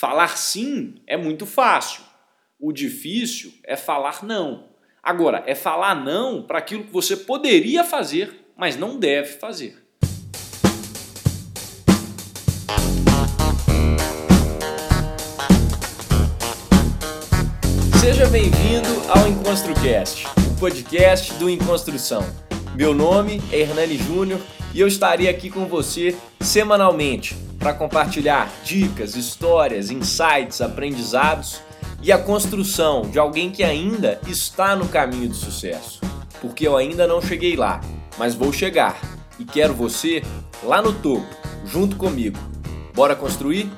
Falar sim é muito fácil. O difícil é falar não. Agora, é falar não para aquilo que você poderia fazer, mas não deve fazer. Seja bem-vindo ao EnconstruCast, o podcast do Enconstrução. Meu nome é Hernani Júnior e eu estarei aqui com você semanalmente para compartilhar dicas, histórias, insights, aprendizados e a construção de alguém que ainda está no caminho do sucesso. Porque eu ainda não cheguei lá, mas vou chegar e quero você lá no topo, junto comigo. Bora construir?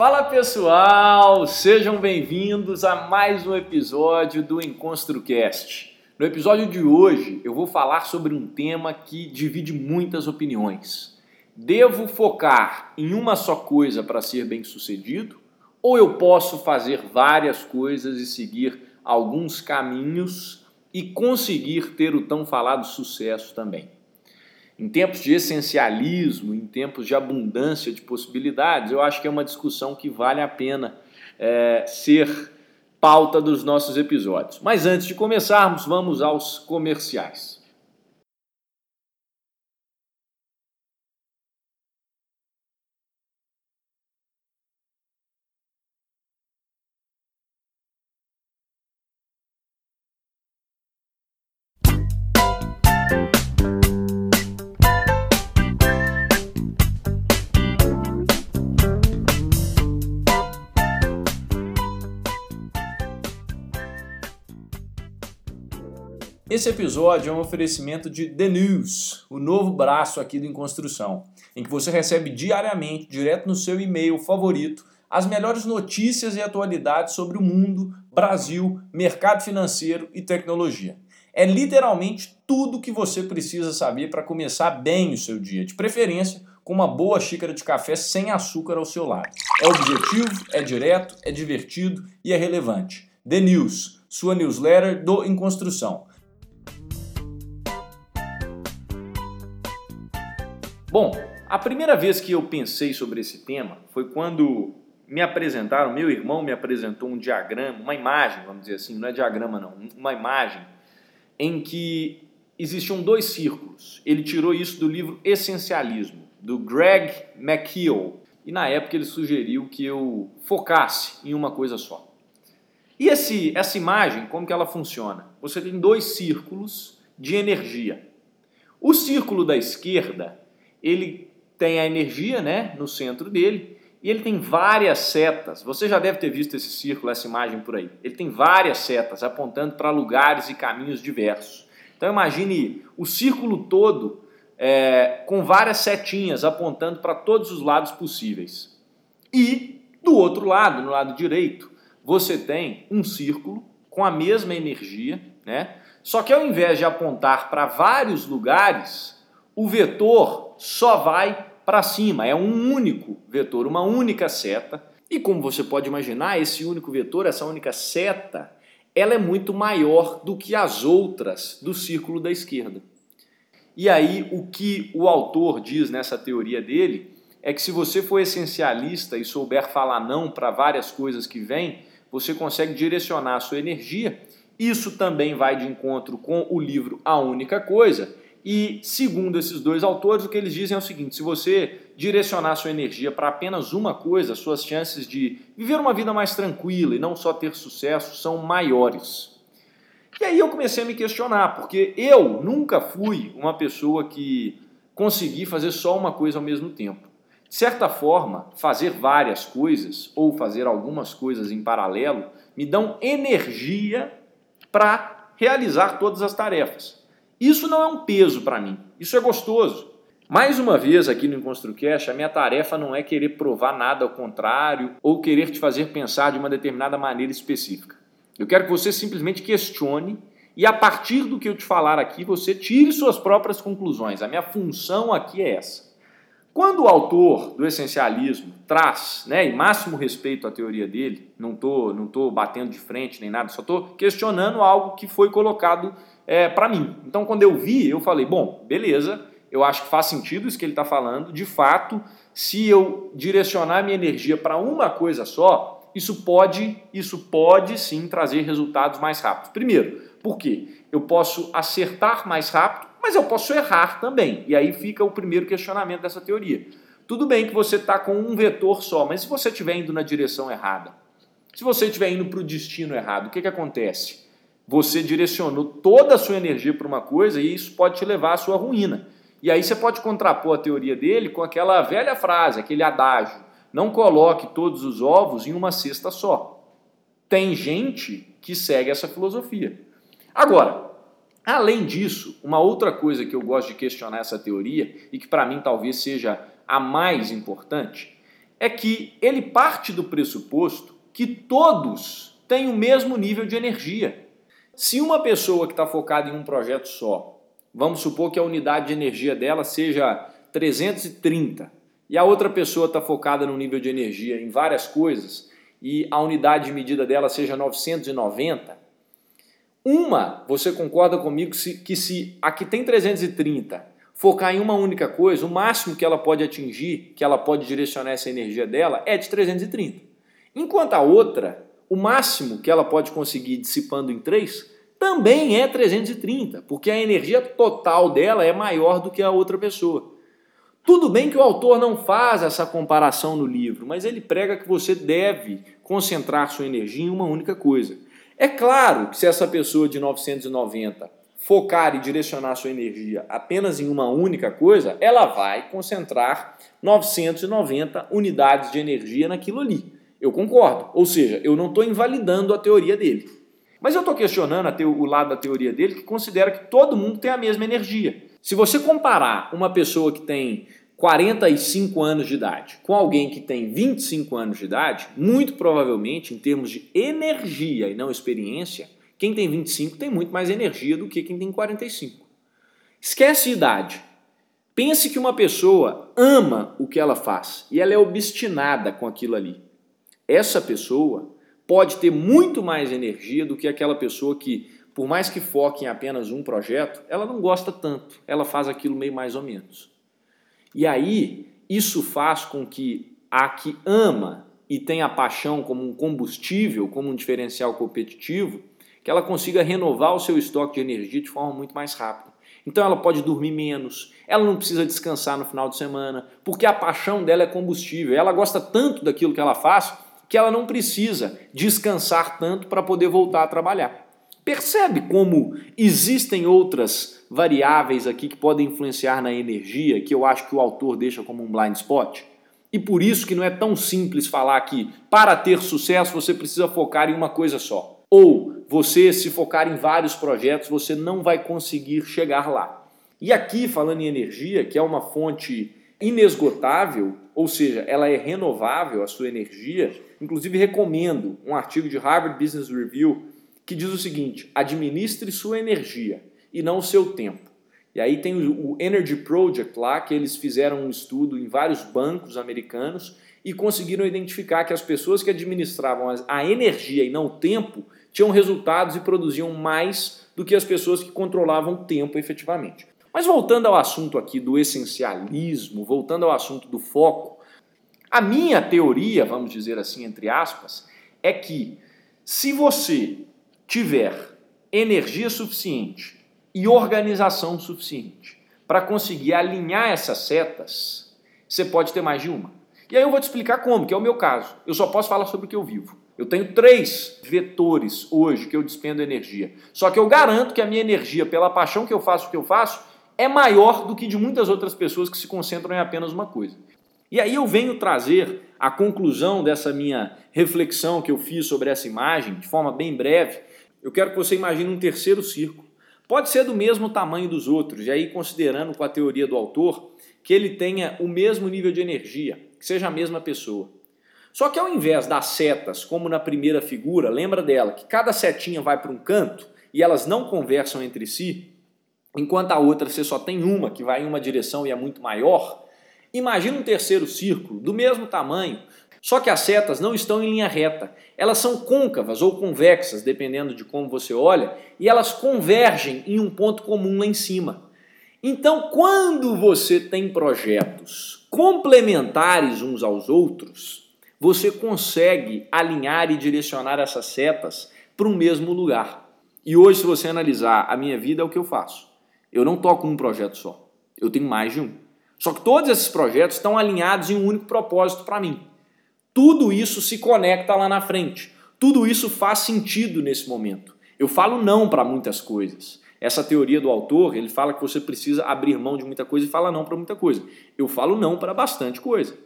Fala pessoal, sejam bem-vindos a mais um episódio do EnconstruCast. No episódio de hoje eu vou falar sobre um tema que divide muitas opiniões. Devo focar em uma só coisa para ser bem-sucedido? Ou eu posso fazer várias coisas e seguir alguns caminhos e conseguir ter o tão falado sucesso também? Em tempos de essencialismo, em tempos de abundância de possibilidades, eu acho que é uma discussão que vale a pena é, ser pauta dos nossos episódios. Mas antes de começarmos, vamos aos comerciais. Esse episódio é um oferecimento de The News, o novo braço aqui do Em Construção, em que você recebe diariamente, direto no seu e-mail favorito, as melhores notícias e atualidades sobre o mundo, Brasil, mercado financeiro e tecnologia. É literalmente tudo o que você precisa saber para começar bem o seu dia, de preferência com uma boa xícara de café sem açúcar ao seu lado. É objetivo, é direto, é divertido e é relevante. The News, sua newsletter do Em Construção. Bom, a primeira vez que eu pensei sobre esse tema foi quando me apresentaram, meu irmão me apresentou um diagrama, uma imagem, vamos dizer assim, não é diagrama não, uma imagem em que existiam dois círculos. Ele tirou isso do livro Essencialismo, do Greg McKeown, e na época ele sugeriu que eu focasse em uma coisa só. E esse, essa imagem, como que ela funciona? Você tem dois círculos de energia. O círculo da esquerda ele tem a energia né, no centro dele e ele tem várias setas. Você já deve ter visto esse círculo, essa imagem por aí. Ele tem várias setas apontando para lugares e caminhos diversos. Então imagine o círculo todo é, com várias setinhas apontando para todos os lados possíveis. E do outro lado, no lado direito, você tem um círculo com a mesma energia, né? Só que ao invés de apontar para vários lugares, o vetor só vai para cima, é um único vetor, uma única seta. E como você pode imaginar, esse único vetor, essa única seta, ela é muito maior do que as outras do círculo da esquerda. E aí o que o autor diz nessa teoria dele é que se você for essencialista e souber falar não para várias coisas que vêm, você consegue direcionar a sua energia. Isso também vai de encontro com o livro A Única Coisa, e, segundo esses dois autores, o que eles dizem é o seguinte: se você direcionar sua energia para apenas uma coisa, suas chances de viver uma vida mais tranquila e não só ter sucesso são maiores. E aí eu comecei a me questionar, porque eu nunca fui uma pessoa que consegui fazer só uma coisa ao mesmo tempo. De certa forma, fazer várias coisas ou fazer algumas coisas em paralelo me dão energia para realizar todas as tarefas. Isso não é um peso para mim, isso é gostoso. Mais uma vez aqui no EnconstruCast, a minha tarefa não é querer provar nada ao contrário ou querer te fazer pensar de uma determinada maneira específica. Eu quero que você simplesmente questione e a partir do que eu te falar aqui, você tire suas próprias conclusões. A minha função aqui é essa. Quando o autor do essencialismo traz, né, e máximo respeito à teoria dele, não estou não tô batendo de frente nem nada, só estou questionando algo que foi colocado é, para mim. Então, quando eu vi, eu falei, bom, beleza, eu acho que faz sentido isso que ele está falando. De fato, se eu direcionar minha energia para uma coisa só, isso pode, isso pode sim trazer resultados mais rápidos. Primeiro, por quê? Eu posso acertar mais rápido mas eu posso errar também. E aí fica o primeiro questionamento dessa teoria. Tudo bem que você está com um vetor só, mas se você estiver indo na direção errada, se você estiver indo para o destino errado, o que, que acontece? Você direcionou toda a sua energia para uma coisa e isso pode te levar à sua ruína. E aí você pode contrapor a teoria dele com aquela velha frase, aquele adágio: não coloque todos os ovos em uma cesta só. Tem gente que segue essa filosofia. Agora, Além disso, uma outra coisa que eu gosto de questionar essa teoria e que para mim talvez seja a mais importante é que ele parte do pressuposto que todos têm o mesmo nível de energia. Se uma pessoa que está focada em um projeto só, vamos supor que a unidade de energia dela seja 330 e a outra pessoa está focada no nível de energia em várias coisas e a unidade de medida dela seja 990, uma, você concorda comigo que se, a que tem 330 focar em uma única coisa, o máximo que ela pode atingir, que ela pode direcionar essa energia dela, é de 330. Enquanto a outra, o máximo que ela pode conseguir dissipando em três, também é 330, porque a energia total dela é maior do que a outra pessoa. Tudo bem que o autor não faz essa comparação no livro, mas ele prega que você deve concentrar sua energia em uma única coisa. É claro que se essa pessoa de 990 focar e direcionar sua energia apenas em uma única coisa, ela vai concentrar 990 unidades de energia naquilo ali. Eu concordo. Ou seja, eu não estou invalidando a teoria dele. Mas eu estou questionando o lado da teoria dele que considera que todo mundo tem a mesma energia. Se você comparar uma pessoa que tem 45 anos de idade com alguém que tem 25 anos de idade, muito provavelmente, em termos de energia e não experiência, quem tem 25 tem muito mais energia do que quem tem 45. Esquece idade. Pense que uma pessoa ama o que ela faz e ela é obstinada com aquilo ali. Essa pessoa pode ter muito mais energia do que aquela pessoa que, por mais que foque em apenas um projeto, ela não gosta tanto, ela faz aquilo meio mais ou menos. E aí, isso faz com que a que ama e tem a paixão como um combustível, como um diferencial competitivo, que ela consiga renovar o seu estoque de energia de forma muito mais rápida. Então ela pode dormir menos, ela não precisa descansar no final de semana, porque a paixão dela é combustível. Ela gosta tanto daquilo que ela faz que ela não precisa descansar tanto para poder voltar a trabalhar. Percebe como existem outras variáveis aqui que podem influenciar na energia, que eu acho que o autor deixa como um blind spot? E por isso que não é tão simples falar que para ter sucesso você precisa focar em uma coisa só. Ou você, se focar em vários projetos, você não vai conseguir chegar lá. E aqui, falando em energia, que é uma fonte inesgotável, ou seja, ela é renovável, a sua energia, inclusive recomendo um artigo de Harvard Business Review que diz o seguinte: administre sua energia e não o seu tempo. E aí tem o Energy Project lá, que eles fizeram um estudo em vários bancos americanos e conseguiram identificar que as pessoas que administravam a energia e não o tempo tinham resultados e produziam mais do que as pessoas que controlavam o tempo efetivamente. Mas voltando ao assunto aqui do essencialismo, voltando ao assunto do foco, a minha teoria, vamos dizer assim, entre aspas, é que se você tiver energia suficiente e organização suficiente para conseguir alinhar essas setas, você pode ter mais de uma. E aí eu vou te explicar como, que é o meu caso. Eu só posso falar sobre o que eu vivo. Eu tenho três vetores hoje que eu despendo energia. Só que eu garanto que a minha energia, pela paixão que eu faço o que eu faço, é maior do que de muitas outras pessoas que se concentram em apenas uma coisa. E aí eu venho trazer a conclusão dessa minha reflexão que eu fiz sobre essa imagem, de forma bem breve, eu quero que você imagine um terceiro círculo. Pode ser do mesmo tamanho dos outros, e aí considerando com a teoria do autor que ele tenha o mesmo nível de energia, que seja a mesma pessoa. Só que ao invés das setas, como na primeira figura, lembra dela que cada setinha vai para um canto, e elas não conversam entre si, enquanto a outra você só tem uma que vai em uma direção e é muito maior, imagina um terceiro círculo do mesmo tamanho, só que as setas não estão em linha reta, elas são côncavas ou convexas, dependendo de como você olha, e elas convergem em um ponto comum lá em cima. Então, quando você tem projetos complementares uns aos outros, você consegue alinhar e direcionar essas setas para o mesmo lugar. E hoje, se você analisar a minha vida, é o que eu faço. Eu não toco um projeto só, eu tenho mais de um. Só que todos esses projetos estão alinhados em um único propósito para mim. Tudo isso se conecta lá na frente. Tudo isso faz sentido nesse momento. Eu falo não para muitas coisas. Essa teoria do autor, ele fala que você precisa abrir mão de muita coisa e fala não para muita coisa. Eu falo não para bastante coisa.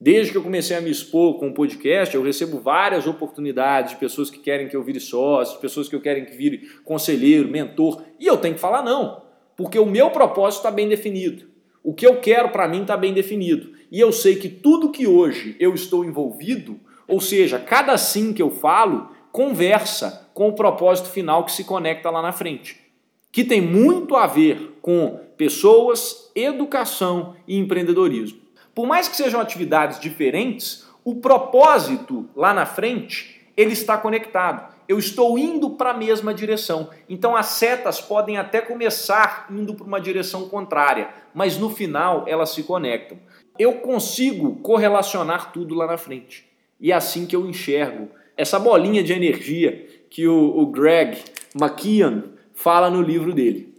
Desde que eu comecei a me expor com o podcast, eu recebo várias oportunidades de pessoas que querem que eu vire sócio, pessoas que eu querem que vire conselheiro, mentor, e eu tenho que falar não, porque o meu propósito está bem definido. O que eu quero para mim está bem definido e eu sei que tudo que hoje eu estou envolvido, ou seja, cada sim que eu falo, conversa com o propósito final que se conecta lá na frente, que tem muito a ver com pessoas, educação e empreendedorismo. Por mais que sejam atividades diferentes, o propósito lá na frente ele está conectado. Eu estou indo para a mesma direção. Então as setas podem até começar indo para uma direção contrária, mas no final elas se conectam eu consigo correlacionar tudo lá na frente. E é assim que eu enxergo essa bolinha de energia que o, o Greg McKeon fala no livro dele.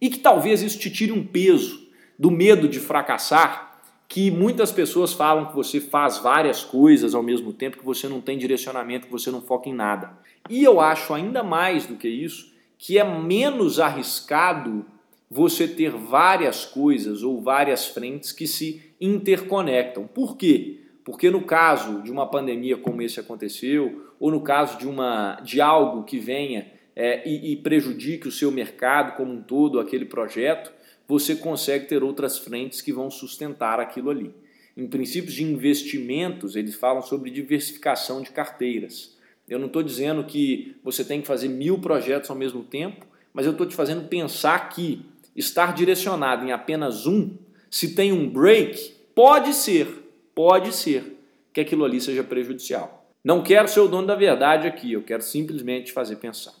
E que talvez isso te tire um peso do medo de fracassar, que muitas pessoas falam que você faz várias coisas ao mesmo tempo, que você não tem direcionamento, que você não foca em nada. E eu acho ainda mais do que isso, que é menos arriscado você ter várias coisas ou várias frentes que se interconectam. Por quê? Porque no caso de uma pandemia como esse aconteceu, ou no caso de, uma, de algo que venha é, e, e prejudique o seu mercado como um todo, aquele projeto, você consegue ter outras frentes que vão sustentar aquilo ali. Em princípios de investimentos, eles falam sobre diversificação de carteiras. Eu não estou dizendo que você tem que fazer mil projetos ao mesmo tempo, mas eu estou te fazendo pensar que estar direcionado em apenas um, se tem um break, pode ser, pode ser que aquilo ali seja prejudicial. Não quero ser o dono da verdade aqui, eu quero simplesmente fazer pensar.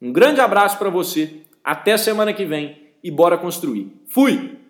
Um grande abraço para você, até semana que vem e bora construir. Fui!